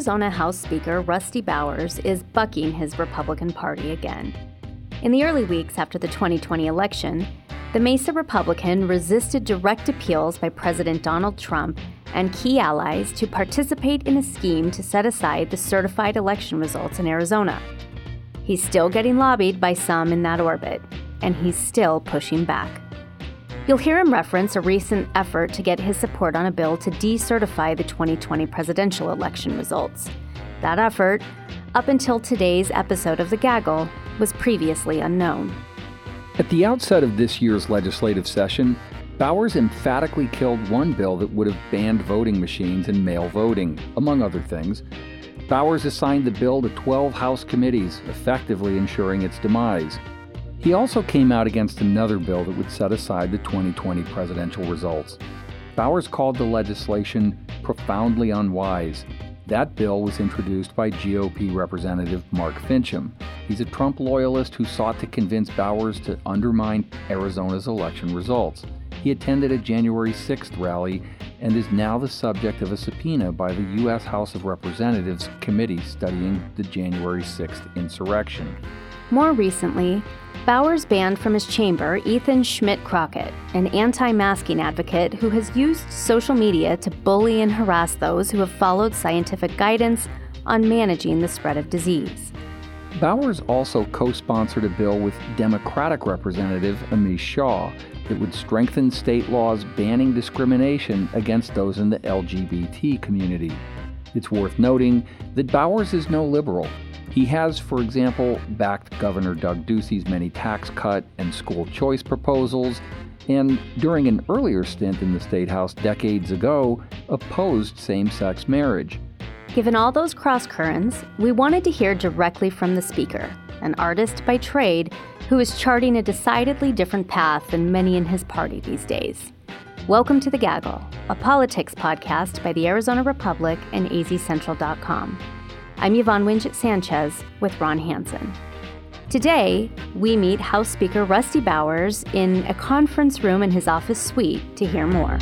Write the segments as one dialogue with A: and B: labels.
A: Arizona House Speaker Rusty Bowers is bucking his Republican Party again. In the early weeks after the 2020 election, the Mesa Republican resisted direct appeals by President Donald Trump and key allies to participate in a scheme to set aside the certified election results in Arizona. He's still getting lobbied by some in that orbit, and he's still pushing back. You'll hear him reference a recent effort to get his support on a bill to decertify the 2020 presidential election results. That effort, up until today's episode of The Gaggle, was previously unknown.
B: At the outset of this year's legislative session, Bowers emphatically killed one bill that would have banned voting machines and mail voting, among other things. Bowers assigned the bill to 12 House committees, effectively ensuring its demise. He also came out against another bill that would set aside the 2020 presidential results. Bowers called the legislation profoundly unwise. That bill was introduced by GOP Representative Mark Finchem. He's a Trump loyalist who sought to convince Bowers to undermine Arizona's election results. He attended a January 6th rally and is now the subject of a subpoena by the U.S. House of Representatives committee studying the January 6th insurrection.
A: More recently, Bowers banned from his chamber Ethan Schmidt Crockett, an anti masking advocate who has used social media to bully and harass those who have followed scientific guidance on managing the spread of disease.
B: Bowers also co sponsored a bill with Democratic Representative Amish Shah that would strengthen state laws banning discrimination against those in the LGBT community. It's worth noting that Bowers is no liberal. He has, for example, backed Governor Doug Ducey's many tax cut and school choice proposals, and during an earlier stint in the State House decades ago, opposed same sex marriage.
A: Given all those crosscurrents, we wanted to hear directly from the speaker, an artist by trade who is charting a decidedly different path than many in his party these days. Welcome to The Gaggle, a politics podcast by the Arizona Republic and azcentral.com. I'm Yvonne Wingett Sanchez with Ron Hansen. Today, we meet House Speaker Rusty Bowers in a conference room in his office suite to hear more.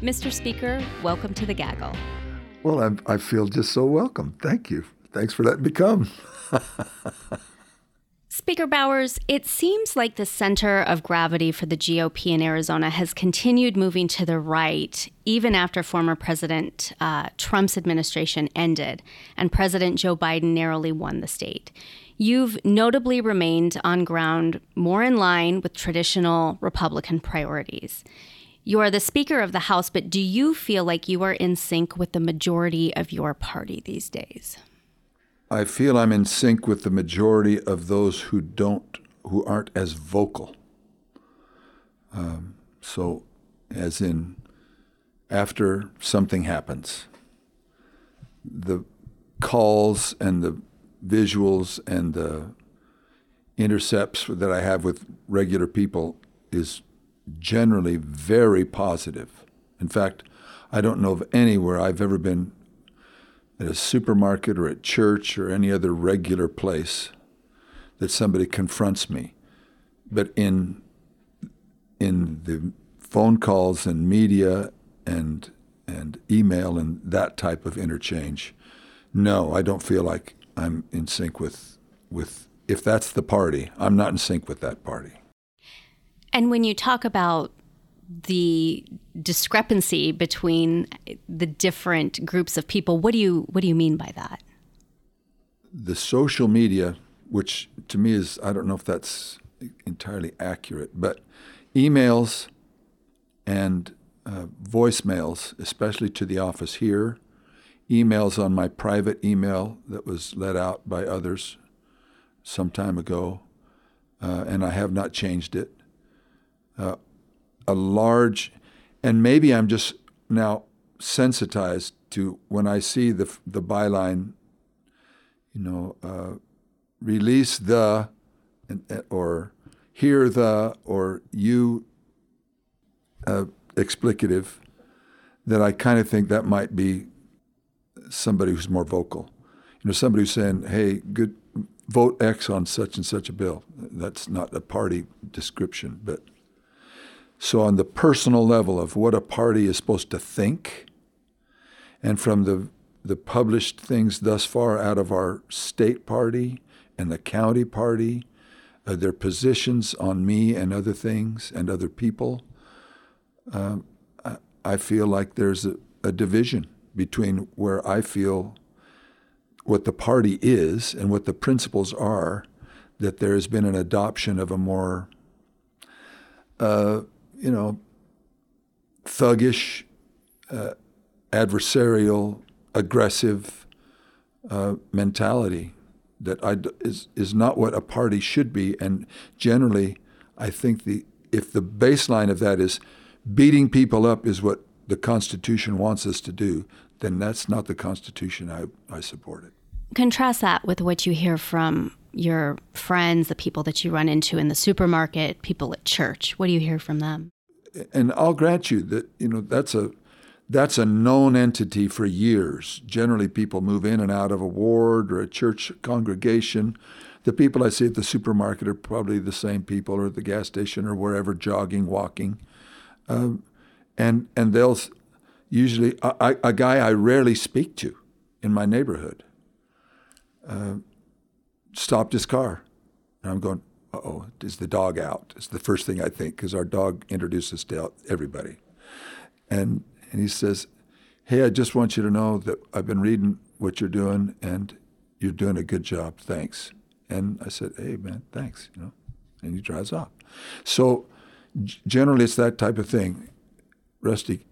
A: Mr. Speaker, welcome to the gaggle.
C: Well, I'm, i feel just so welcome. Thank you. Thanks for letting me come.
A: Speaker Bowers, it seems like the center of gravity for the GOP in Arizona has continued moving to the right, even after former President uh, Trump's administration ended and President Joe Biden narrowly won the state. You've notably remained on ground more in line with traditional Republican priorities. You are the Speaker of the House, but do you feel like you are in sync with the majority of your party these days?
C: I feel I'm in sync with the majority of those who don't, who aren't as vocal. Um, so, as in, after something happens, the calls and the visuals and the intercepts that I have with regular people is generally very positive. In fact, I don't know of anywhere I've ever been at a supermarket or at church or any other regular place that somebody confronts me. But in in the phone calls and media and and email and that type of interchange, no, I don't feel like I'm in sync with with if that's the party, I'm not in sync with that party.
A: And when you talk about the discrepancy between the different groups of people, what do you what do you mean by that?
C: The social media, which to me is I don't know if that's entirely accurate, but emails and uh, voicemails, especially to the office here, emails on my private email that was let out by others some time ago, uh, and I have not changed it uh, a large, and maybe I'm just now sensitized to when I see the the byline, you know, uh, release the, or hear the, or you uh, explicative, that I kind of think that might be somebody who's more vocal. You know, somebody who's saying, "Hey, good, vote X on such and such a bill." That's not a party description, but So, on the personal level of what a party is supposed to think, and from the, the published things thus far out of our state party and the county party, uh, their positions on me and other things and other people, uh, I, I feel like there's a, a division between where I feel what the party is and what the principles are, that there has been an adoption of a more, uh, you know, thuggish, uh, adversarial, aggressive uh, mentality that I, is is not what a party should be. And generally, I think the if the baseline of that is beating people up is what the Constitution wants us to do, then that's not the Constitution I, I supported.
A: Contrast that with what you hear from your friends, the people that you run into in the supermarket, people at church. What do you hear from them?
C: And I'll grant you that you know that's a that's a known entity for years. Generally, people move in and out of a ward or a church congregation. The people I see at the supermarket are probably the same people, or at the gas station, or wherever, jogging, walking, um, and and they'll usually a, a guy I rarely speak to in my neighborhood uh, stopped his car. And I'm going, oh, is the dog out? It's the first thing I think because our dog introduces to everybody. And, and he says, hey, I just want you to know that I've been reading what you're doing and you're doing a good job. Thanks. And I said, hey, man, thanks, you know. And he drives off. So generally it's that type of thing. Rusty,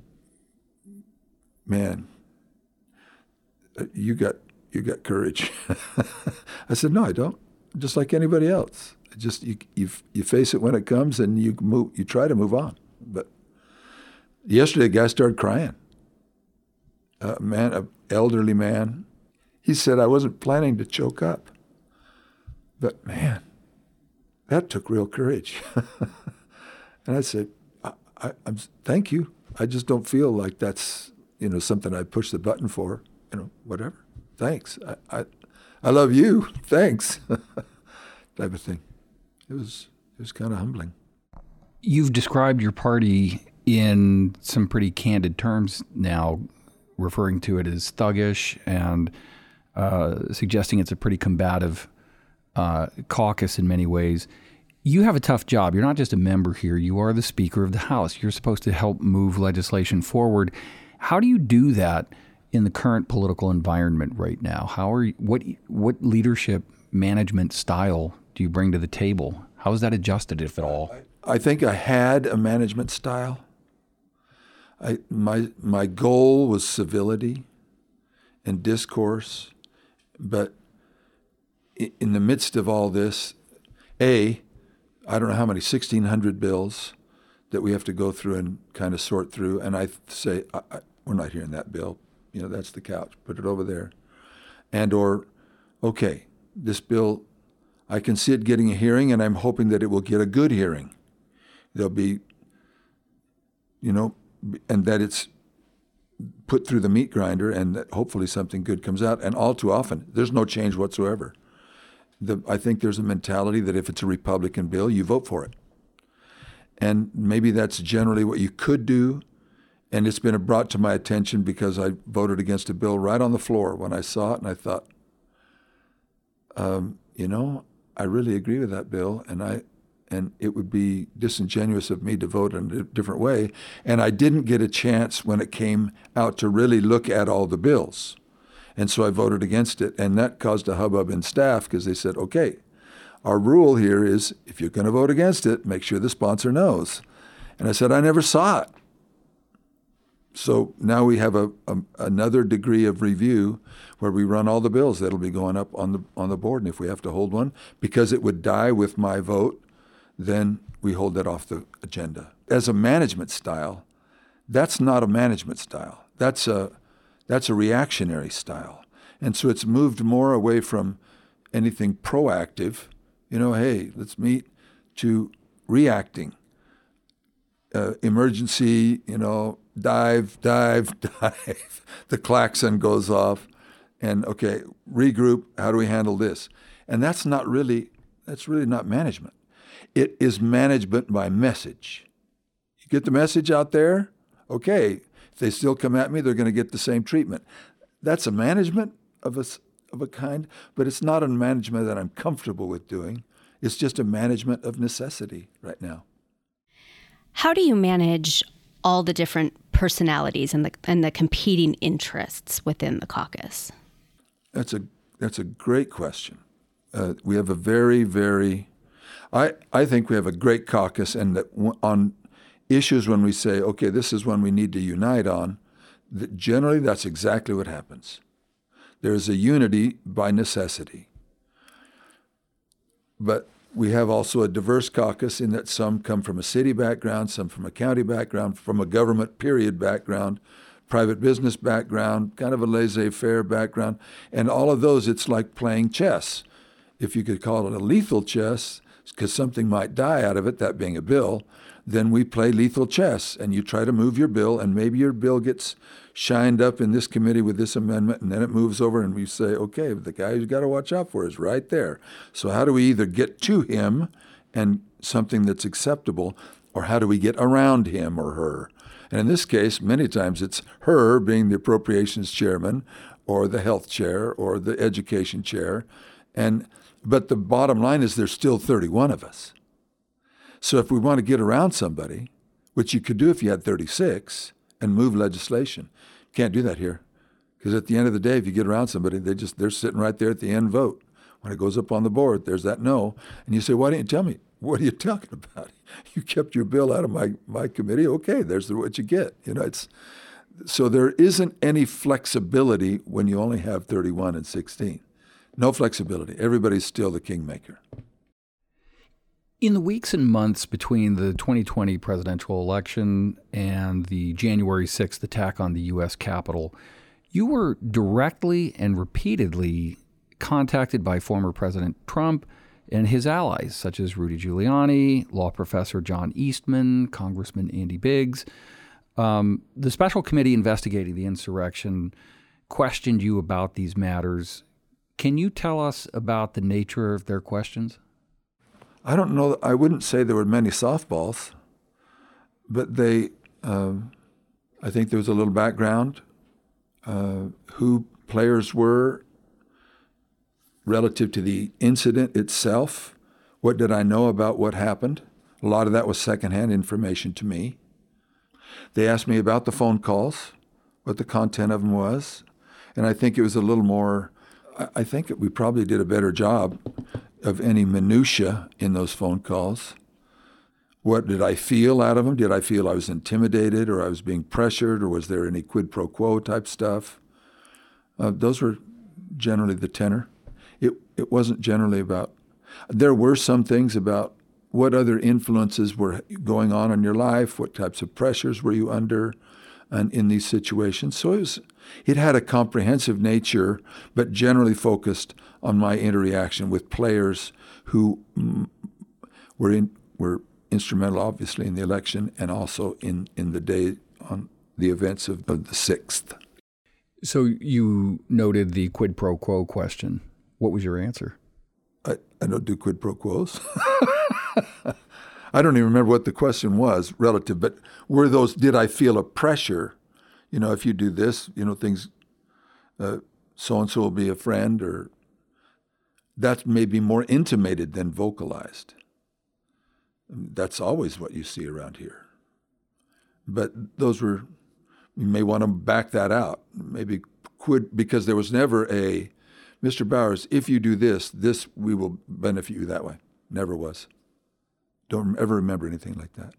C: man, uh, you got you got courage. I said, no, I don't. Just like anybody else. Just you, you, you face it when it comes and you move. You try to move on. But yesterday, a guy started crying. A man, an elderly man. He said, I wasn't planning to choke up. But man, that took real courage. and I said, I, I, I'm, thank you. I just don't feel like that's you know something I push the button for. You know, whatever thanks. I, I, I love you. Thanks. type of thing. It was it was kind of humbling.
B: You've described your party in some pretty candid terms now, referring to it as thuggish and uh, suggesting it's a pretty combative uh, caucus in many ways. You have a tough job. You're not just a member here, you are the Speaker of the House. You're supposed to help move legislation forward. How do you do that? In the current political environment right now? How are you, what what leadership management style do you bring to the table? How is that adjusted, if at all?
C: I think I had a management style. I, my my goal was civility and discourse, but in the midst of all this, a I don't know how many 1,600 bills that we have to go through and kind of sort through, and I say I, I, we're not hearing that bill you know, that's the couch. Put it over there. And or, okay, this bill, I can see it getting a hearing, and I'm hoping that it will get a good hearing. There'll be, you know, and that it's put through the meat grinder, and that hopefully something good comes out. And all too often, there's no change whatsoever. The, I think there's a mentality that if it's a Republican bill, you vote for it. And maybe that's generally what you could do and it's been brought to my attention because I voted against a bill right on the floor when I saw it, and I thought, um, you know, I really agree with that bill, and I, and it would be disingenuous of me to vote in a different way. And I didn't get a chance when it came out to really look at all the bills, and so I voted against it, and that caused a hubbub in staff because they said, okay, our rule here is if you're going to vote against it, make sure the sponsor knows. And I said, I never saw it. So now we have a, a, another degree of review where we run all the bills that'll be going up on the on the board, and if we have to hold one because it would die with my vote, then we hold that off the agenda. As a management style, that's not a management style. That's a that's a reactionary style, and so it's moved more away from anything proactive. You know, hey, let's meet to reacting. Uh, emergency, you know, dive, dive, dive. the klaxon goes off, and okay, regroup. How do we handle this? And that's not really that's really not management. It is management by message. You get the message out there? Okay. If they still come at me, they're going to get the same treatment. That's a management of a, of a kind, but it's not a management that I'm comfortable with doing. It's just a management of necessity right now.
A: How do you manage all the different personalities and the and the competing interests within the caucus?
C: That's a that's a great question. Uh, we have a very very, I I think we have a great caucus, and that on issues when we say okay, this is one we need to unite on, that generally that's exactly what happens. There's a unity by necessity. But we have also a diverse caucus in that some come from a city background, some from a county background, from a government period background, private business background, kind of a laissez faire background. And all of those, it's like playing chess. If you could call it a lethal chess, because something might die out of it, that being a bill, then we play lethal chess and you try to move your bill, and maybe your bill gets shined up in this committee with this amendment, and then it moves over, and we say, okay, the guy you've got to watch out for is right there. So, how do we either get to him and something that's acceptable, or how do we get around him or her? And in this case, many times it's her being the appropriations chairman, or the health chair, or the education chair. And but the bottom line is there's still 31 of us. So if we want to get around somebody, which you could do if you had 36 and move legislation, can't do that here. Because at the end of the day, if you get around somebody, they just they're sitting right there at the end vote. When it goes up on the board, there's that no. And you say, Why didn't you tell me? What are you talking about? You kept your bill out of my, my committee. Okay, there's the, what you get. You know, it's so there isn't any flexibility when you only have 31 and 16. No flexibility. Everybody's still the kingmaker.
B: In the weeks and months between the 2020 presidential election and the January 6th attack on the U.S. Capitol, you were directly and repeatedly contacted by former President Trump and his allies, such as Rudy Giuliani, law professor John Eastman, Congressman Andy Biggs. Um, the special committee investigating the insurrection questioned you about these matters. Can you tell us about the nature of their questions?
C: I don't know. I wouldn't say there were many softballs, but they. Um, I think there was a little background, uh, who players were relative to the incident itself. What did I know about what happened? A lot of that was secondhand information to me. They asked me about the phone calls, what the content of them was, and I think it was a little more. I think we probably did a better job of any minutia in those phone calls. What did I feel out of them? Did I feel I was intimidated or I was being pressured or was there any quid pro quo type stuff? Uh, those were generally the tenor. It, it wasn't generally about, there were some things about what other influences were going on in your life, what types of pressures were you under and in these situations. So it, was, it had a comprehensive nature, but generally focused on my interaction with players who mm, were in, were instrumental, obviously, in the election and also in, in the day on the events of, of the sixth.
B: So you noted the quid pro quo question. What was your answer?
C: I, I don't do quid pro quos. I don't even remember what the question was relative, but were those, did I feel a pressure? You know, if you do this, you know, things, so and so will be a friend, or that may be more intimated than vocalized. That's always what you see around here. But those were, you may want to back that out. Maybe quid, because there was never a, Mr. Bowers, if you do this, this, we will benefit you that way. Never was. Don't ever remember anything like that.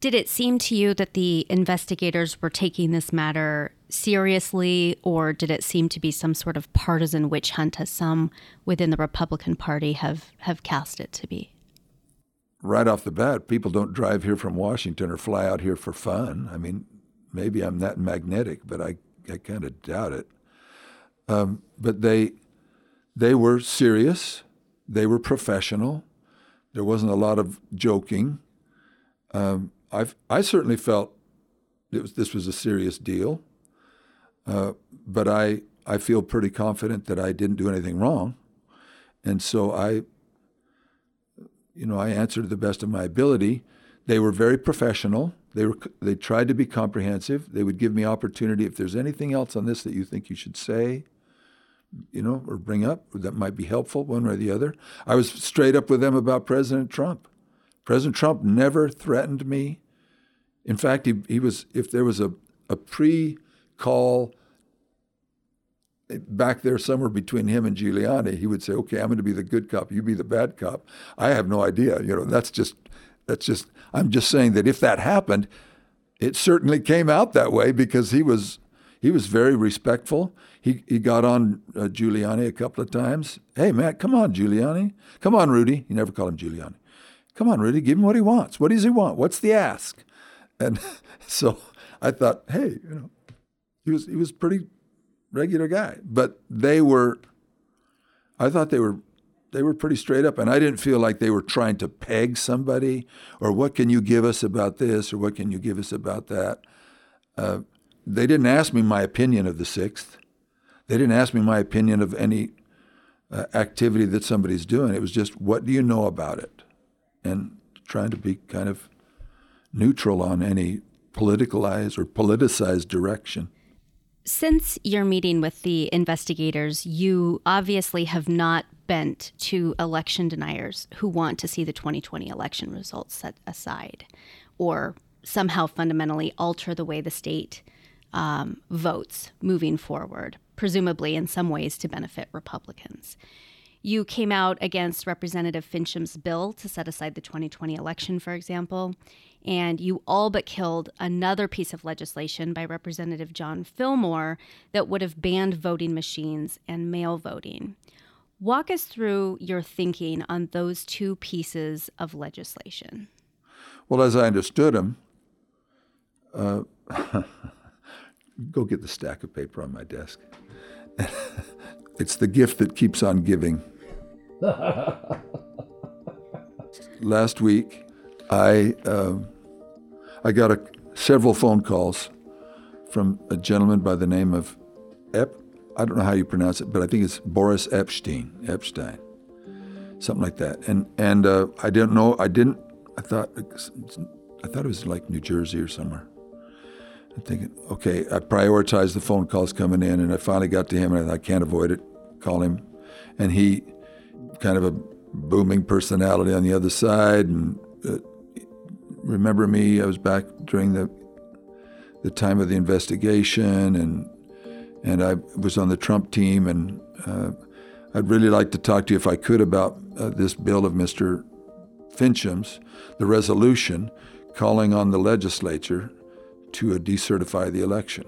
A: Did it seem to you that the investigators were taking this matter seriously, or did it seem to be some sort of partisan witch hunt, as some within the Republican Party have, have cast it to be?
C: Right off the bat, people don't drive here from Washington or fly out here for fun. I mean, maybe I'm that magnetic, but I, I kind of doubt it. Um, but they, they were serious, they were professional. There wasn't a lot of joking. Um, i I certainly felt was, this was a serious deal, uh, but I, I feel pretty confident that I didn't do anything wrong. And so I, you know, I answered to the best of my ability. They were very professional. They were they tried to be comprehensive. They would give me opportunity if there's anything else on this that you think you should say, you know, or bring up that might be helpful one way or the other. I was straight up with them about President Trump. President Trump never threatened me. In fact, he, he was if there was a, a pre-call back there somewhere between him and Giuliani, he would say, "Okay, I'm going to be the good cop, you be the bad cop." I have no idea. You know, that's just that's just I'm just saying that if that happened, it certainly came out that way because he was he was very respectful. He he got on uh, Giuliani a couple of times. Hey, Matt, come on, Giuliani. Come on, Rudy. He never called him Giuliani. Come on, Rudy. Give him what he wants. What does he want? What's the ask? And so I thought, hey, you know, he was he was pretty regular guy. But they were, I thought they were, they were pretty straight up, and I didn't feel like they were trying to peg somebody or what can you give us about this or what can you give us about that. Uh, they didn't ask me my opinion of the sixth. They didn't ask me my opinion of any uh, activity that somebody's doing. It was just, what do you know about it? And trying to be kind of neutral on any politicalized or politicized direction.
A: Since your meeting with the investigators, you obviously have not bent to election deniers who want to see the 2020 election results set aside or somehow fundamentally alter the way the state um, votes moving forward, presumably in some ways to benefit Republicans. You came out against Representative Finchem's bill to set aside the 2020 election, for example and you all but killed another piece of legislation by Representative John Fillmore that would have banned voting machines and mail voting. Walk us through your thinking on those two pieces of legislation.
C: Well, as I understood them, uh, go get the stack of paper on my desk. it's the gift that keeps on giving. Last week, I uh, I got a, several phone calls from a gentleman by the name of Ep. I don't know how you pronounce it, but I think it's Boris Epstein. Epstein, something like that. And and uh, I didn't know. I didn't. I thought I thought it was like New Jersey or somewhere. I'm thinking, okay. I prioritized the phone calls coming in, and I finally got to him, and I, I can't avoid it. Call him, and he, kind of a booming personality on the other side, and. Uh, remember me. I was back during the the time of the investigation, and and I was on the Trump team, and uh, I'd really like to talk to you if I could about uh, this bill of Mr. Finchem's, the resolution calling on the legislature to decertify the election.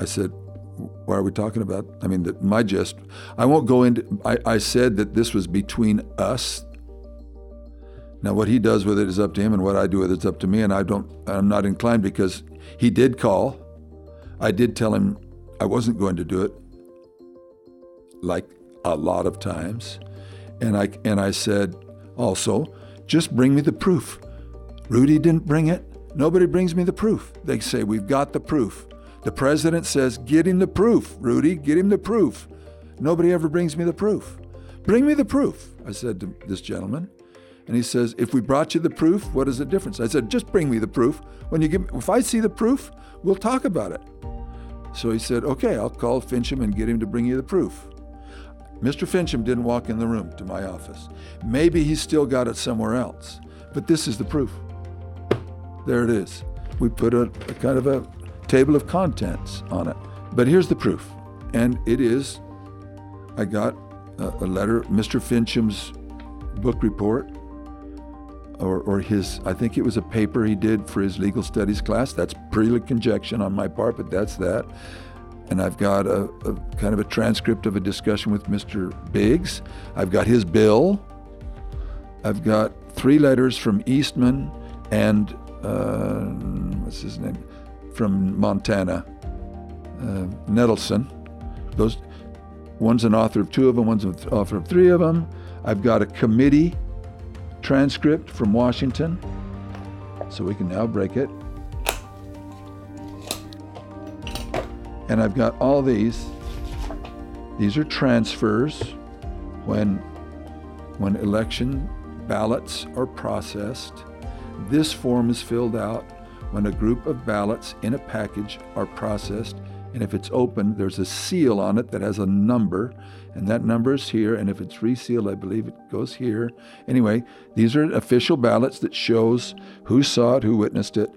C: I said, why are we talking about? I mean, the, my gist, I won't go into, I, I said that this was between us, now, what he does with it is up to him, and what I do with it is up to me. And I don't, I'm not inclined because he did call. I did tell him I wasn't going to do it, like a lot of times, and I and I said also, just bring me the proof. Rudy didn't bring it. Nobody brings me the proof. They say we've got the proof. The president says, get him the proof, Rudy. Get him the proof. Nobody ever brings me the proof. Bring me the proof. I said to this gentleman. And he says, If we brought you the proof, what is the difference? I said, Just bring me the proof. When you give me, if I see the proof, we'll talk about it. So he said, Okay, I'll call Finchem and get him to bring you the proof. Mr. Finchem didn't walk in the room to my office. Maybe he's still got it somewhere else, but this is the proof. There it is. We put a, a kind of a table of contents on it. But here's the proof. And it is I got a, a letter, Mr. Finchem's book report, or, or his, I think it was a paper he did for his legal studies class. That's purely conjecture on my part, but that's that. And I've got a, a kind of a transcript of a discussion with Mr. Biggs. I've got his bill. I've got three letters from Eastman and uh, what's his name from Montana, uh, Nettleson. Those one's an author of two of them, one's an author of three of them. I've got a committee transcript from Washington. So we can now break it. And I've got all these. These are transfers when when election ballots are processed. This form is filled out when a group of ballots in a package are processed. And if it's open, there's a seal on it that has a number, and that number is here. And if it's resealed, I believe it goes here. Anyway, these are official ballots that shows who saw it, who witnessed it.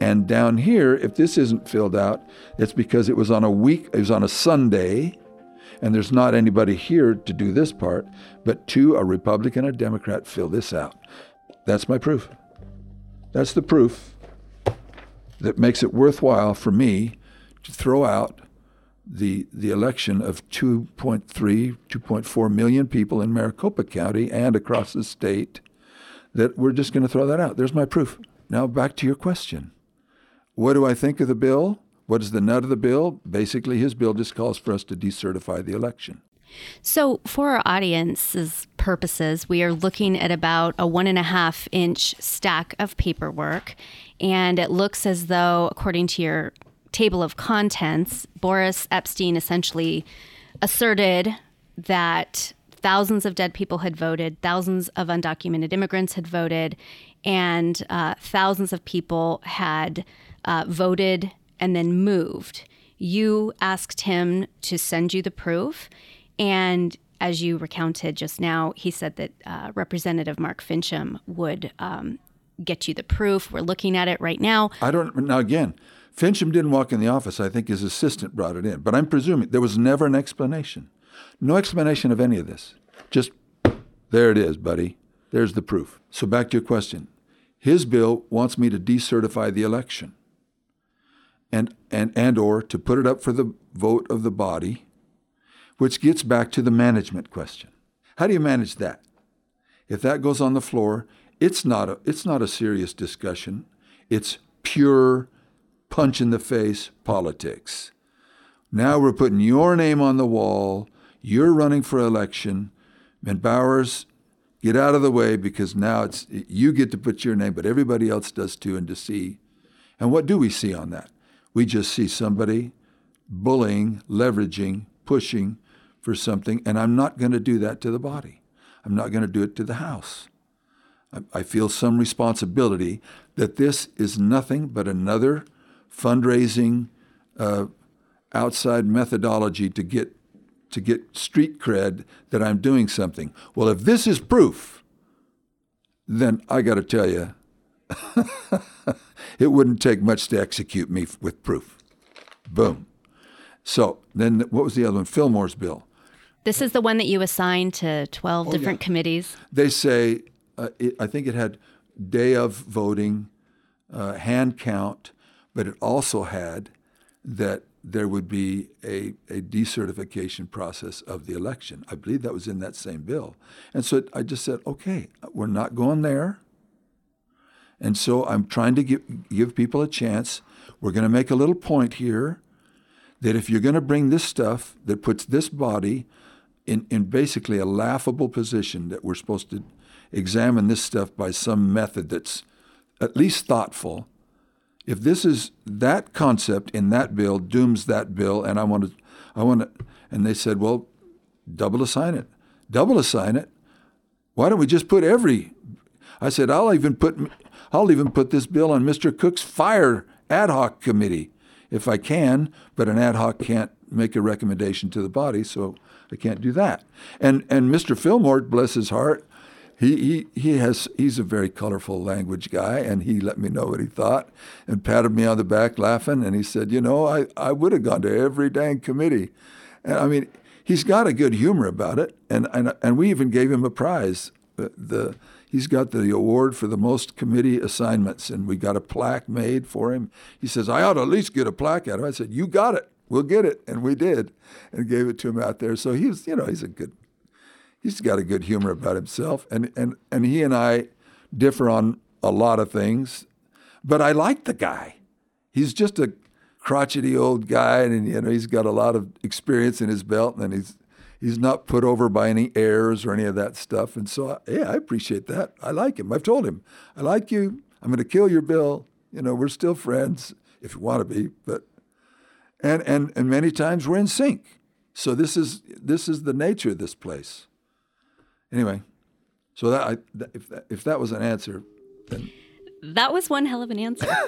C: And down here, if this isn't filled out, it's because it was on a week, it was on a Sunday, and there's not anybody here to do this part, but two, a Republican and a Democrat, fill this out. That's my proof. That's the proof that makes it worthwhile for me to throw out the the election of 2.3, 2.4 million people in Maricopa County and across the state. That we're just going to throw that out. There's my proof. Now back to your question. What do I think of the bill? What is the nut of the bill? Basically, his bill just calls for us to decertify the election.
A: So, for our audience's purposes, we are looking at about a one and a half inch stack of paperwork. And it looks as though, according to your table of contents, Boris Epshteyn essentially asserted that thousands of dead people had voted, thousands of undocumented immigrants had voted, and uh, thousands of people had uh, voted and then moved. You asked him to send you the proof, and as you recounted just now, he said that uh, Representative Mark Finchem would um, get you the proof. We're looking at it right now.
C: I don't. Now again, Finchem didn't walk in the office. I think his assistant brought it in. But I'm presuming there was never an explanation. No explanation of any of this. Just there it is, buddy. There's the proof. So back to your question. His bill wants me to decertify the election and, and, and or to put it up for the vote of the body, which gets back to the management question. How do you manage that? If that goes on the floor, it's not a, it's not a serious discussion. It's pure punch in the face politics. Now we're putting your name on the wall. You're running for election. And Bowers, get out of the way because now it's you get to put your name, but everybody else does too, and to see. And what do we see on that? We just see somebody bullying, leveraging, pushing for something, and I'm not going to do that to the body. I'm not going to do it to the House. I feel some responsibility that this is nothing but another fundraising uh, outside methodology to get to get street cred that I'm doing something. Well, if this is proof, then I got to tell you, it wouldn't take much to execute me with proof. Boom. So then, what was the other one? Fillmore's bill.
A: This is the one that you assigned to 12 oh, different yeah. committees.
C: They say, uh, it, I think it had day of voting, uh, hand count, but it also had that there would be a, a decertification process of the election. I believe that was in that same bill. And so I just said, okay, we're not going there. And so I'm trying to give, give people a chance. We're going to make a little point here that if you're going to bring this stuff that puts this body in, in basically a laughable position, that we're supposed to examine this stuff by some method that's at least thoughtful. If this is that concept in that bill dooms that bill, and I want to, I want to, and they said, well, double assign it, double assign it. Why don't we just put every? I said, I'll even put I'll even put this bill on Mr. Cook's fire ad hoc committee if I can, but an ad hoc can't make a recommendation to the body, so I can't do that. And and Mr. Fillmore, bless his heart, he, he, he has he's a very colorful language guy, and he let me know what he thought and patted me on the back laughing, and he said, you know, I, I would have gone to every dang committee. And I mean, he's got a good humor about it, and and, and we even gave him a prize. The, the he's got the award for the most committee assignments, and we got a plaque made for him. He says, I ought to at least get a plaque of him. I said, You got it. We'll get it. And we did, and gave it to him out there. So he's, you know, he's a good, he's got a good humor about himself. And, and, and he and I differ on a lot of things, but I like the guy. He's just a crotchety old guy, and you know he's got a lot of experience in his belt, and he's he's not put over by any airs or any of that stuff. And so, yeah, I appreciate that. I like him. I've told him, I like you. I'm going to kill your bill. You know, we're still friends if you want to be, but and and and many times we're in sync. So this is this is the nature of this place. Anyway, So that, I, that, if that if that was an answer, then
A: that was one hell of an answer.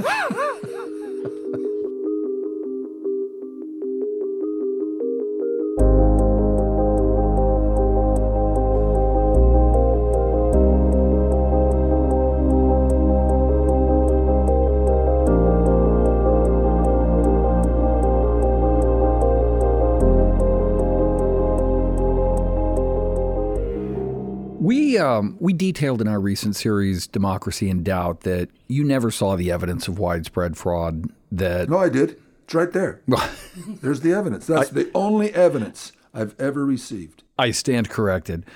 B: We detailed in our recent series, Democracy in Doubt, that you never saw the evidence of widespread fraud. That
C: no, I did. It's right there. There's the evidence. That's I, the only evidence I've ever received.
B: I stand corrected.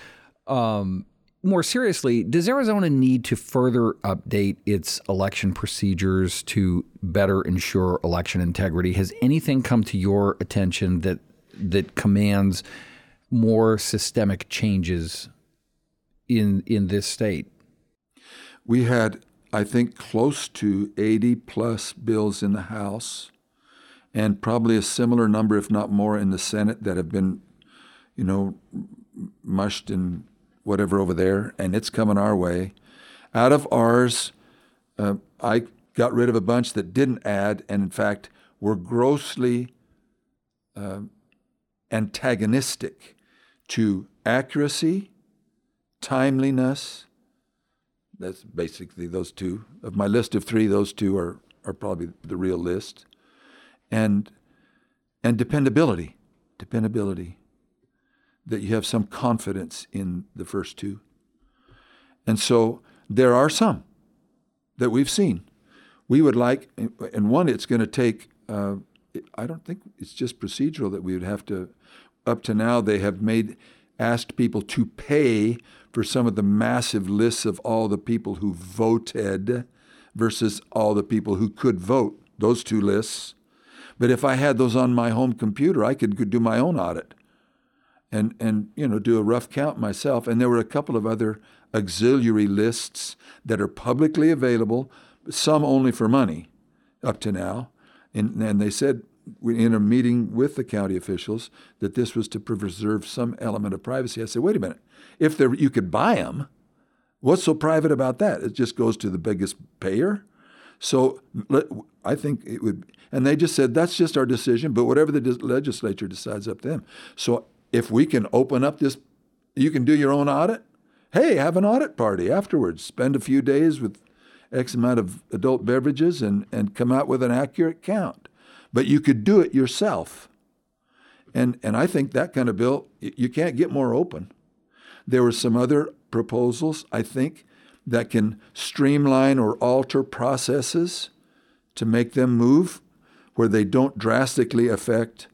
B: Um, more seriously, does Arizona need to further update its election procedures to better ensure election integrity? Has anything come to your attention that that commands more systemic changes in in this state?
C: We had, I think, close to 80 plus bills in the House, and probably a similar number, if not more, in the Senate that have been, you know, mushed and whatever over there, and it's coming our way. Out of ours, uh, I got rid of a bunch that didn't add, and in fact were grossly uh, antagonistic to accuracy timeliness. That's basically those two. Of my list of three, those two are, are probably the real list. And, and dependability. Dependability. That you have some confidence in the first two. And so there are some that we've seen. We would like, and one, it's going to take, uh, I don't think it's just procedural that we would have to, up to now, they have made, asked people to pay for some of the massive lists of all the people who voted versus all the people who could vote, those two lists. But if I had those on my home computer, I could, do my own audit and, and you know do a rough count myself. And there were a couple of other auxiliary lists that are publicly available, some only for money up to now. And, and they said in a meeting with the county officials that this was to preserve some element of privacy. I said, wait a minute. If there, you could buy them, what's so private about that? It just goes to the biggest payer. So I think it would, and they just said that's just our decision. But whatever the legislature decides, up to them. So if we can open up this, you can do your own audit. Hey, have an audit party afterwards. Spend a few days with X amount of adult beverages and, and come out with an accurate count. But you could do it yourself. And, and I think that kind of bill, you can't get more open. There were some other proposals, I think, that can streamline or alter processes to make them move where they don't drastically affect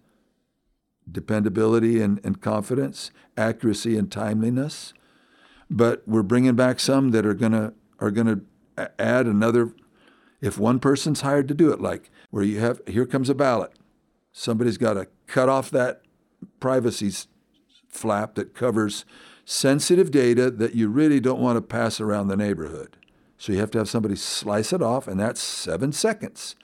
C: dependability and, and confidence, accuracy and timeliness. But we're bringing back some that are gonna are gonna add another. If one person's hired to do it, like where you have here comes a ballot, somebody's got to cut off that privacy flap that covers sensitive data that you really don't want to pass around the neighborhood. So you have to have somebody slice it off, and that's seven seconds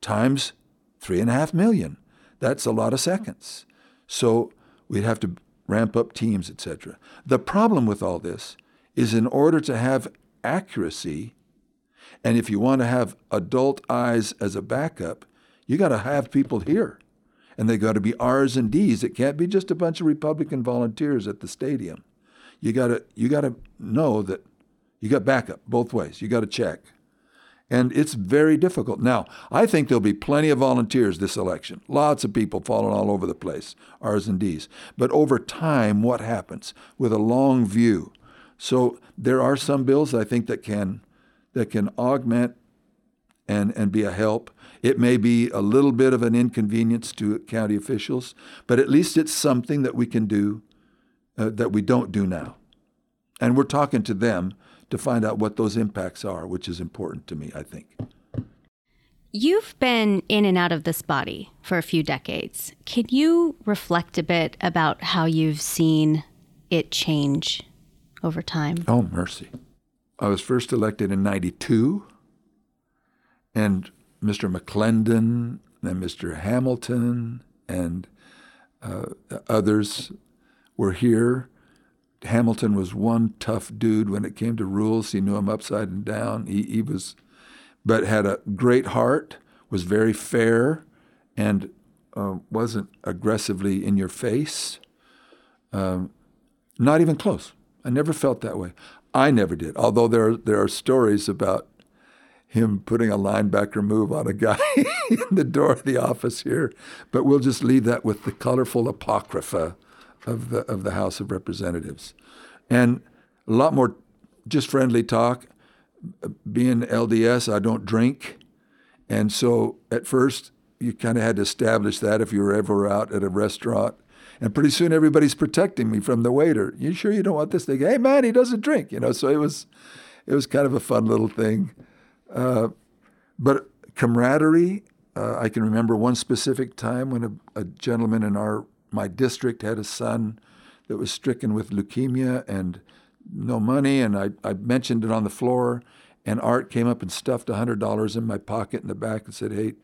C: times three and a half million. That's a lot of seconds. So we'd have to ramp up teams, etc. The problem with all this is in order to have accuracy, and if you want to have adult eyes as a backup, you got to have people here and they got to be R's and D's. It can't be just a bunch of Republican volunteers at the stadium. You got to you got to know that you got backup both ways. You got to check. And it's very difficult. Now, I think there'll be plenty of volunteers this election. Lots of people falling all over the place, R's and D's. But over time, what happens with a long view? So there are some bills I think that can that can augment and, and be a help. It may be a little bit of an inconvenience to county officials, but at least it's something that we can do uh, that we don't do now. And we're talking to them to find out what those impacts are, which is important to me, I think.
A: You've been in and out of this body for a few decades. Can you reflect a bit about how you've seen it change over time?
C: Oh, mercy. I was first elected in 92, and Mr. McClendon and Mr. Hamilton and uh, others were here Hamilton was one tough dude when it came to rules. He knew them upside and down. He, he was, but had a great heart, was very fair, and uh, wasn't aggressively in your face. Um, not even close. I never felt that way. I never did. Although there there are stories about him putting a linebacker move on a guy in the door of the office here, but we'll just leave that with the colorful apocrypha of the of the House of Representatives, and a lot more just friendly talk. Being LDS, I don't drink, and so at first you kind of had to establish that if you were ever out at a restaurant. And pretty soon everybody's protecting me from the waiter. You sure you don't want this? They go, hey man, he doesn't drink, you know. So it was, it was kind of a fun little thing. Uh, but camaraderie. Uh, I can remember one specific time when a, a gentleman in our my district had a son that was stricken with leukemia and no money, and I, I mentioned it on the floor, and Art came up and stuffed $100 in my pocket in the back and said, hey,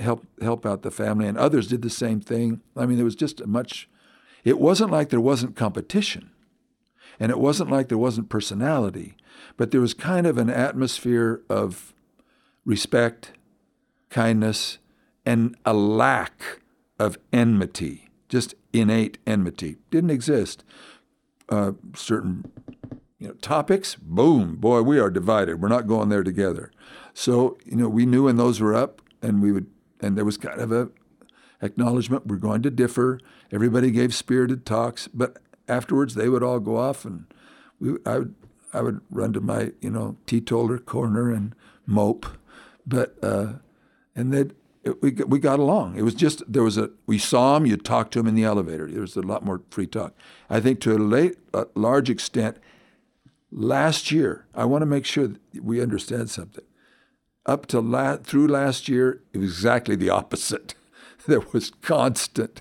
C: help, help out the family. And others did the same thing. I mean, there was just a much, it wasn't like there wasn't competition, and it wasn't like there wasn't personality, but there was kind of an atmosphere of respect, kindness, and a lack of enmity just innate enmity. Didn't exist. Uh, certain you know, topics, boom, boy, we are divided. We're not going there together. So, you know, we knew when those were up and we would, and there was kind of a acknowledgement, we're going to differ. Everybody gave spirited talks, but afterwards they would all go off and we, I would, I would run to my, you know, teetotaler corner and mope. But, uh, and they'd, we, we got along. It was just, there was a, we saw him, you talked to him in the elevator. There was a lot more free talk. I think to a, late, a large extent, last year, I want to make sure we understand something. Up to la- through last year, it was exactly the opposite. there was constant,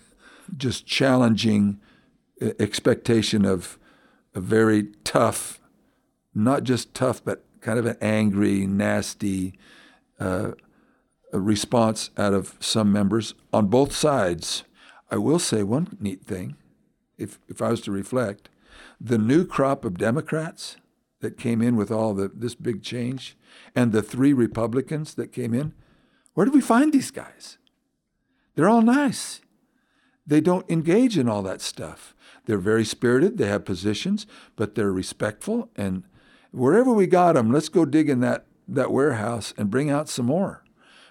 C: just challenging expectation of a very tough, not just tough, but kind of an angry, nasty, uh, response out of some members on both sides. I will say one neat thing, if, if I was to reflect, the new crop of Democrats that came in with all the, this big change and the three Republicans that came in, where did we find these guys? They're all nice. They don't engage in all that stuff. They're very spirited, they have positions, but they're respectful. And wherever we got them, let's go dig in that, that warehouse and bring out some more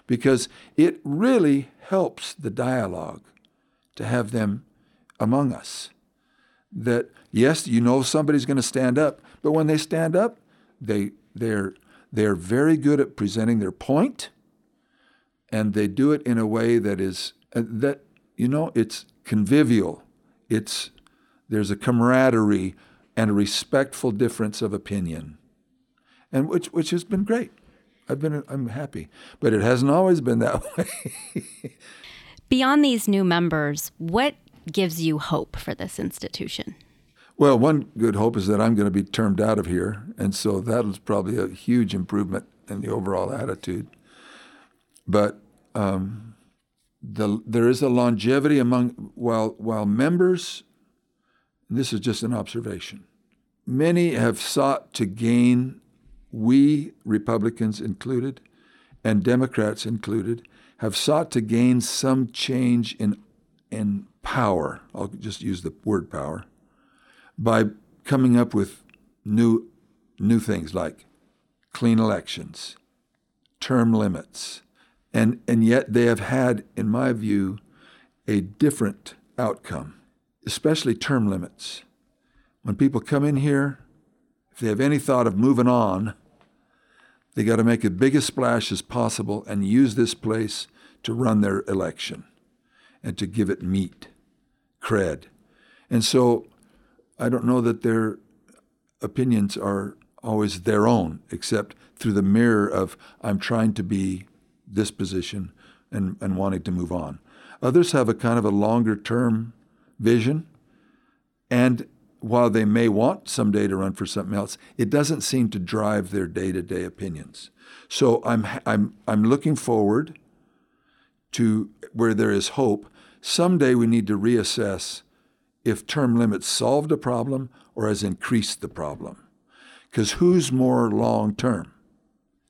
C: because it really helps the dialogue to have them among us. That yes, you know somebody's going to stand up, but when they stand up, they they're they're very good at presenting their point, and they do it in a way that is uh, that you know it's convivial. It's there's a camaraderie and a respectful difference of opinion, and which which has been great. I've been I'm happy, but it hasn't always been that way.
A: Beyond these new members, what gives you hope for this institution?
C: Well, one good hope is that I'm going to be termed out of here, and so that is probably a huge improvement in the overall attitude. But um, the, there is a longevity among while while members. this is just an observation. Many have sought to gain we, Republicans included, and Democrats included, have sought to gain some change in, in power. I'll just use the word power by coming up with new, new things like clean elections, term limits, and, and yet they have had, in my view, a different outcome, especially term limits. When people come in here, if they have any thought of moving on, they got to make the biggest splash as possible and use this place to run their election and to give it meat, cred. And so I don't know that their opinions are always their own, except through the mirror of I'm trying to be this position and, and wanting to move on. Others have a kind of a longer term vision and while they may want someday to run for something else, it doesn't seem to drive their day-to-day opinions. So I'm I'm I'm looking forward to where there is hope. Someday we need to reassess if term limits solved a problem or has increased the problem. Because who's more long term?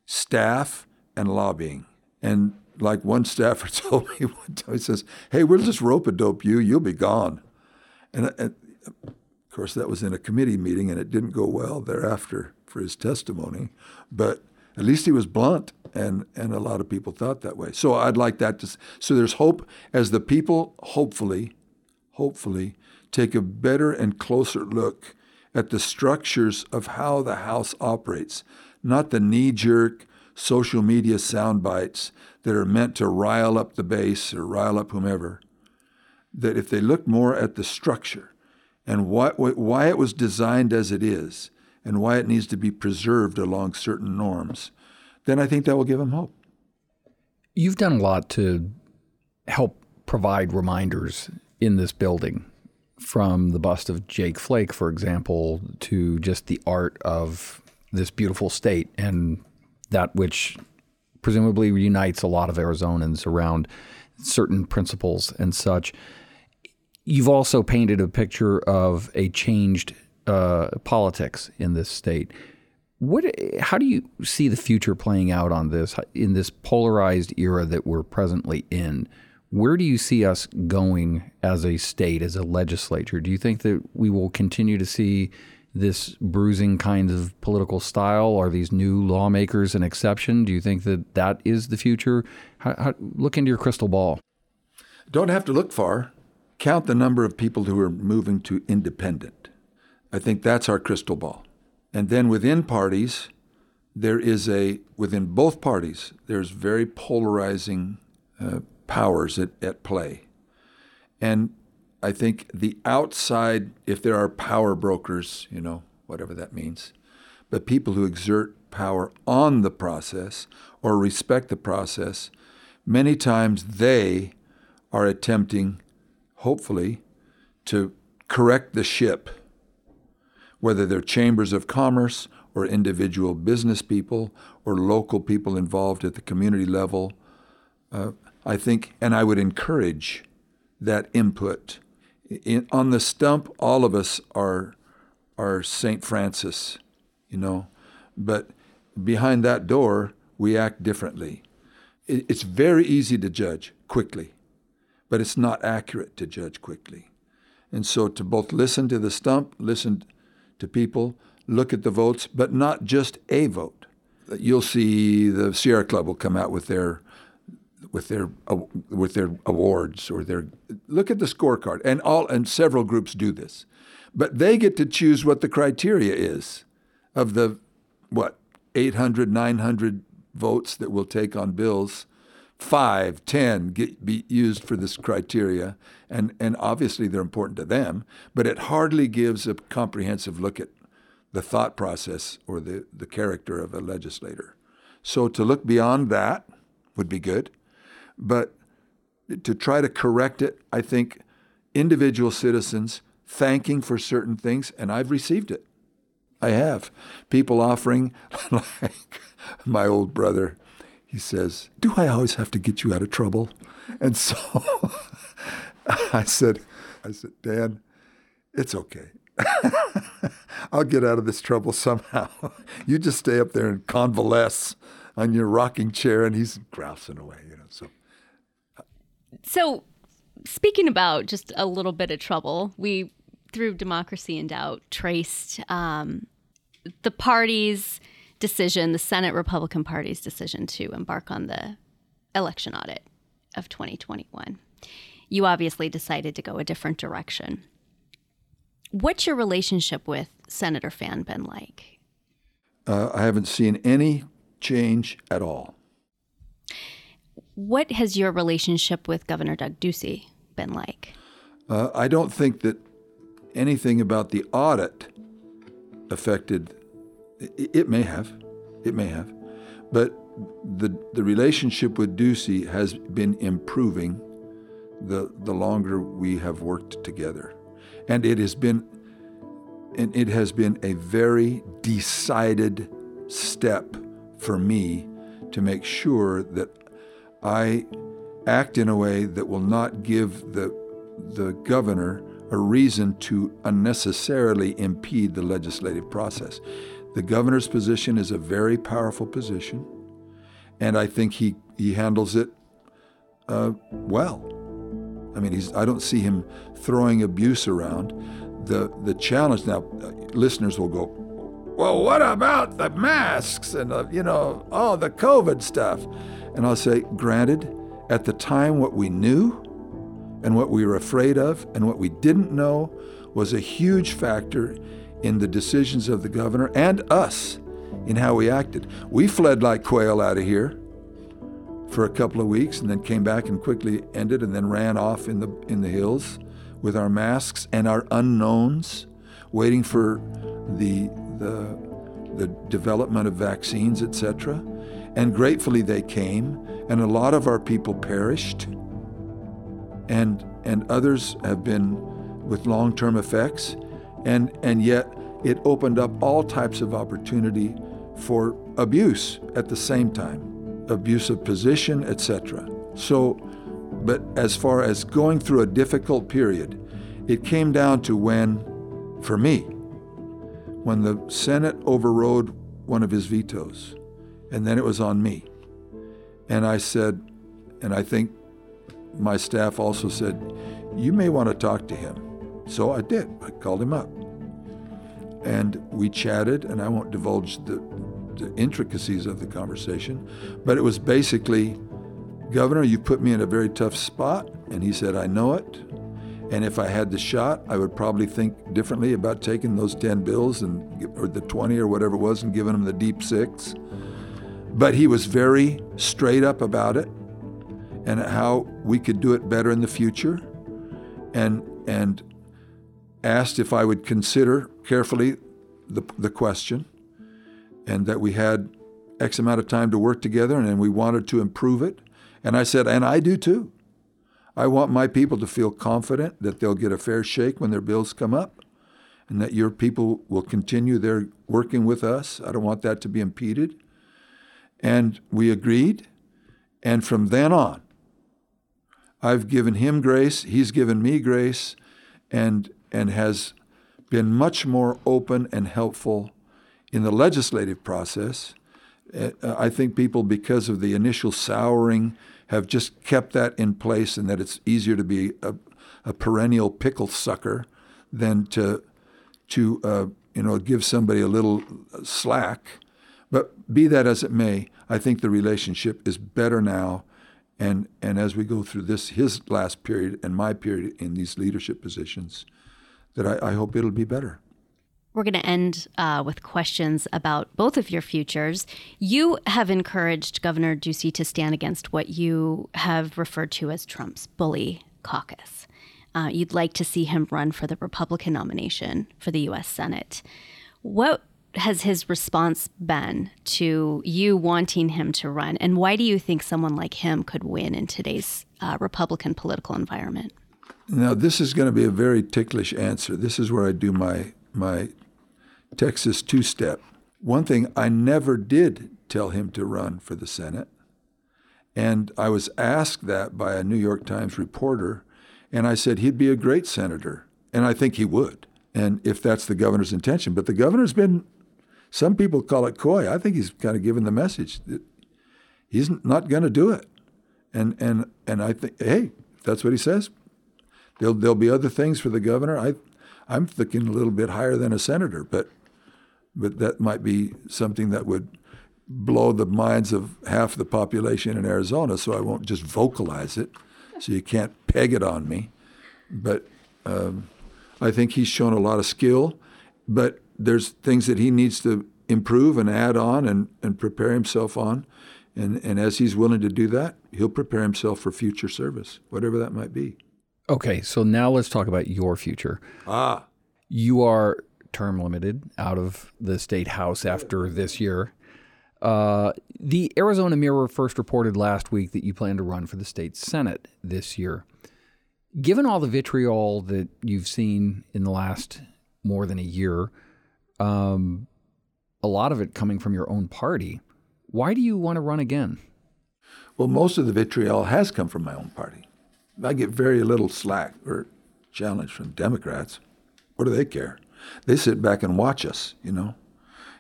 C: Staff and lobbying. And like one staffer told me one time, he says, Hey, we'll just rope a dope you, you'll be gone. And, uh, and of course, that was in a committee meeting and it didn't go well thereafter for his testimony. But at least he was blunt, and, and a lot of people thought that way. So I'd like that to. So there's hope as the people, hopefully, hopefully, take a better and closer look at the structures of how the House operates, not the knee jerk social media sound bites that are meant to rile up the base or rile up whomever. That if they look more at the structure and why, why it was designed as it is, and why it needs to be preserved along certain norms, then I think that will give them hope.
B: You've done a lot to help provide reminders in this building, from the bust of Jake Flake, for example, to just the art of this beautiful state and that which presumably unites a lot of Arizonans around certain principles and such. You've also painted a picture of a changed uh, politics in this state. What? How do you see the future playing out on this in this polarized era that we're presently in? Where do you see us going as a state, as a legislature? Do you think that we will continue to see this bruising kind of political style? Are these new lawmakers an exception? Do you think that that is the future? How, how, look into your crystal ball.
C: Don't have to look far. Count the number of people who are moving to independent. I think that's our crystal ball. And then within parties, there is a, within both parties, there's very polarizing uh, powers at, at play. And I think the outside, if there are power brokers, you know, whatever that means, but people who exert power on the process or respect the process, many times they are attempting, hopefully, to correct the ship whether they're chambers of commerce or individual business people or local people involved at the community level. Uh, I think, and I would encourage that input. In, on the stump, all of us are are Saint Francis, you know, but behind that door, we act differently. It, it's very easy to judge quickly, but it's not accurate to judge quickly. And so, to both listen to the stump, listen to people, look at the votes, but not just a vote. You'll see the Sierra Club will come out with their with their uh, with their awards or their look at the scorecard and all and several groups do this. But they get to choose what the criteria is of the what 800 900 votes that will take on bills. Five, ten get be used for this criteria, and and obviously they're important to them, but it hardly gives a comprehensive look at the thought process or the, the character of a legislator. So to look beyond that would be good, but to try to correct it, I think individual citizens thanking for certain things, and I've received it. I have people offering, like my old brother he says, Do I always have to get you out of trouble? And so I said, I said, Dan, it's okay. I'll get out of this trouble somehow. you just stay up there and convalesce on your rocking chair, and he's grousing away. So,
A: speaking about just a little bit of trouble, we through Democracy in Doubt traced um, the party's decision, the Senate Republican Party's decision to embark on the election audit of 2021. You obviously decided to go a different direction. What's your relationship with Senator Fann been like?
C: Uh, I haven't seen any change at all.
A: What has your relationship with Governor Doug Ducey been like?
C: Uh, I don't think that anything about the audit affected it may have, it may have, but the the relationship with Ducey has been improving the the longer we have worked together, and it has been and it has been a very decided step for me to make sure that I act in a way that will not give the the governor a reason to unnecessarily impede the legislative process. The governor's position is a very powerful position, and I think he, he handles it uh, well. I mean, he's, I don't see him throwing abuse around. The, the challenge now, uh, listeners will go, well, what about the masks and, you know, all the COVID stuff? And I'll say, granted, at the time, what we knew and what we were afraid of and what we didn't know was a huge factor in the decisions of the governor and us in how we acted. We fled like quail out of here for a couple of weeks and then came back and quickly ended and then ran off in the in the hills with our masks and our unknowns waiting for the the the development of vaccines etc and gratefully they came and a lot of our people perished. And and others have been with long-term effects. And and yet it opened up all types of opportunity for abuse at the same time abuse of position etc so but as far as going through a difficult period it came down to when for me when the senate overrode one of his vetoes and then it was on me and i said and i think my staff also said, You may want to talk to him. So I did. I called him up. And we chatted, and I won't divulge the, the intricacies of the conversation, but it was basically, Governor, you put me in a very tough spot. And he said, I know it. And if I had the shot, I would probably think differently about taking those 10 bills and or the 20 or whatever it was and giving them the deep six. But he was very straight up about it and how we could do it better in the future, and and asked if I would consider carefully the, the question, and that we had X amount of time to work together, and and we wanted to improve it. And I said, and I do too. I want my people to feel confident that they'll get a fair shake when their bills come up, and that your people will continue their working with us. I don't want that to be impeded. And we agreed. And from then on, I've given him grace, he's given me grace, and, and has been much more open and helpful in the legislative process. Uh, I think people, because of the initial souring, have just kept that in place and that it's easier to be a, a perennial pickle sucker than to, to uh, you know, give somebody a little slack. Be that as it may, I think the relationship is better now and, and as we go through this, his last period and my period in these leadership positions, that I, I hope it'll be better.
A: We're going to end uh, with questions about both of your futures. You have encouraged Governor Ducey to stand against what you have referred to as Trump's bully caucus. Uh, you'd like to see him run for the Republican nomination for the U.S. Senate. What has his response been to you wanting him to run? And why do you think someone like him could win in today's uh, Republican political environment?
C: Now, this is going to be a very ticklish answer. This is where I do my my Texas two step. One thing I never did tell him to run for the Senate, and I was asked that by a New York Times reporter, and I said he'd be a great senator, and I think he would and if that's the governor's intention. But the governor's been some people call it coy. I think he's kind of given the message that he's not going to do it. And and and I think, hey, that's what he says, there'll there'll be other things for the governor. I I'm thinking a little bit higher than a senator, but but that might be something that would blow the minds of half the population in Arizona. So I won't just vocalize it. So you can't peg it on me. But um, I think he's shown a lot of skill. But there's things that he needs to improve and add on and, and prepare himself on. And, and as he's willing to do that, he'll prepare himself for future service, whatever that might be.
B: Okay, so now let's talk about your future.
C: Ah.
B: You are term limited out of the state house after this year. Uh, the Arizona Mirror first reported last week that you plan to run for the state Senate this year. Given all the vitriol that you've seen in the last more than a year, um, a lot of it coming from your own party. Why do you want to run again?
C: Well, most of the vitriol has come from my own party. I get very little slack or challenge from Democrats. What do they care? They sit back and watch us, you know.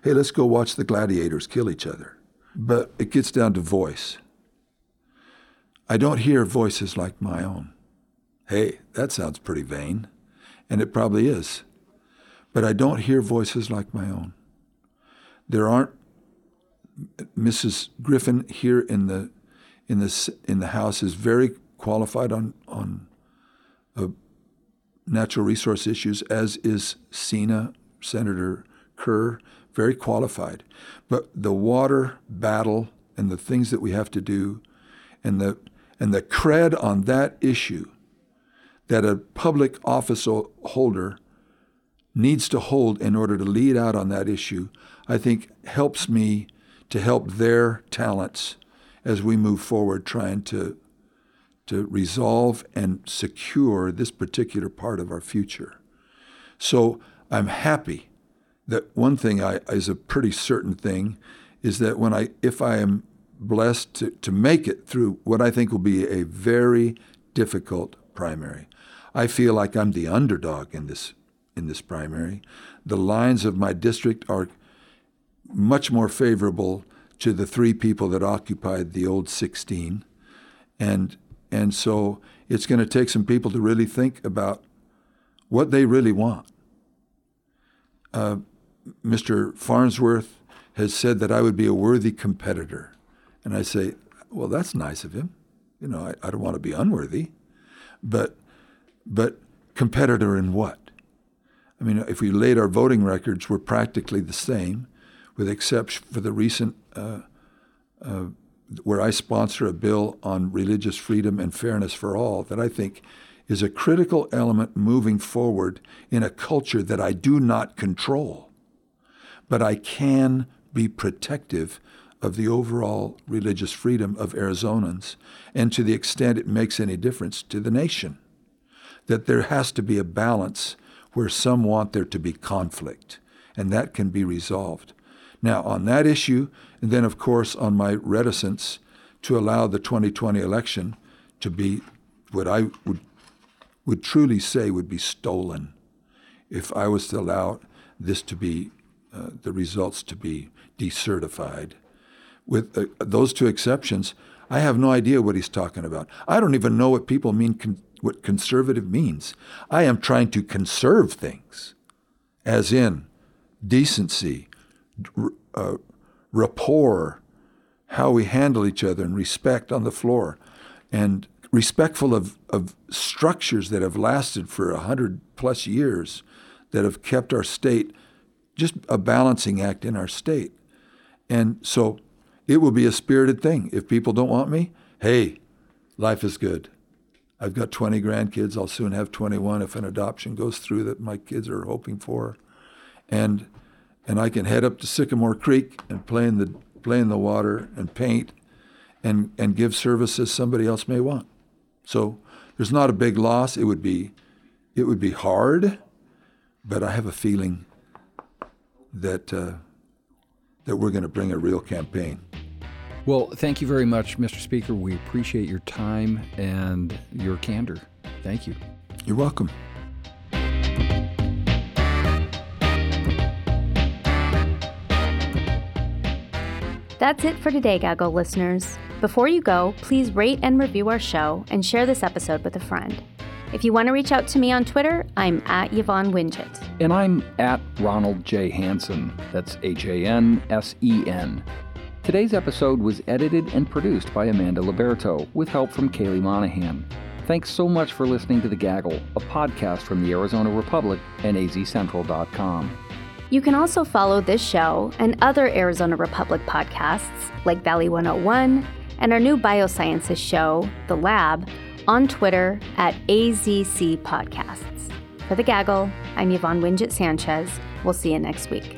C: Hey, let's go watch the gladiators kill each other. But it gets down to voice. I don't hear voices like my own. Hey, that sounds pretty vain, and it probably is. But I don't hear voices like my own. There aren't Mrs. Griffin here in the in the in the House is very qualified on on uh, natural resource issues, as is Sena, Senator Kerr, very qualified. But the water battle and the things that we have to do, and the and the cred on that issue that a public office holder needs to hold in order to lead out on that issue, I think helps me to help their talents as we move forward trying to to resolve and secure this particular part of our future. So I'm happy that one thing I, is a pretty certain thing is that when I if I am blessed to, to make it through what I think will be a very difficult primary. I feel like I'm the underdog in this in this primary. The lines of my district are much more favorable to the three people that occupied the old 16. And, and so it's going to take some people to really think about what they really want. Uh, Mr. Farnsworth has said that I would be a worthy competitor. And I say, well, that's nice of him. You know, I, I don't want to be unworthy. But, but competitor in what? I mean, if we laid our voting records, we're practically the same with exception for the recent uh, uh, where I sponsor a bill on religious freedom and fairness for all that I think is a critical element moving forward in a culture that I do not control. But I can be protective of the overall religious freedom of Arizonans and to the extent it makes any difference to the nation. That there has to be a balance where some want there to be conflict, and that can be resolved. Now, on that issue, and then, of course, on my reticence to allow the 2020 election to be what I would, would truly say would be stolen if I was to allow this to be, uh, the results to be decertified. With uh, those two exceptions, I have no idea what he's talking about. I don't even know what people mean, con- what conservative means. I am trying to conserve things, as in decency, uh, rapport, how we handle each other, and respect on the floor, and respectful of, of structures that have lasted for a hundred plus years, that have kept our state just a balancing act in our state. And so it will be a spirited thing. If people don't want me, hey, life is good. I've got 20 grandkids. I'll soon have 21 if an adoption goes through that my kids are hoping for. And and I can head up to Sycamore Creek and play in the play in the water and paint and and give services somebody else may want. So there's not a big loss. It would be it would be hard, but I have a feeling that uh, that we're going to bring a real campaign.
B: Well, thank you very much, Mr. Speaker. We appreciate your time and your candor. Thank you.
C: You're welcome.
A: That's it for today, Gaggle listeners. Before you go, please rate and review our show and share this episode with a friend. If you want to reach out to me on Twitter, I'm at Yvonne Wingett.
B: And I'm at Ronald J. Hansen. That's H A N S E N. Today's episode was edited and produced by Amanda Luberto with help from Kaely Monahan. Thanks so much for listening to The Gaggle, a podcast from the Arizona Republic and azcentral.com.
A: You can also follow this show and other Arizona Republic podcasts like Valley 101 and our new biosciences show, The Lab, on Twitter at AZC Podcasts. For The Gaggle, I'm Yvonne Wingett Sanchez. We'll see you next week.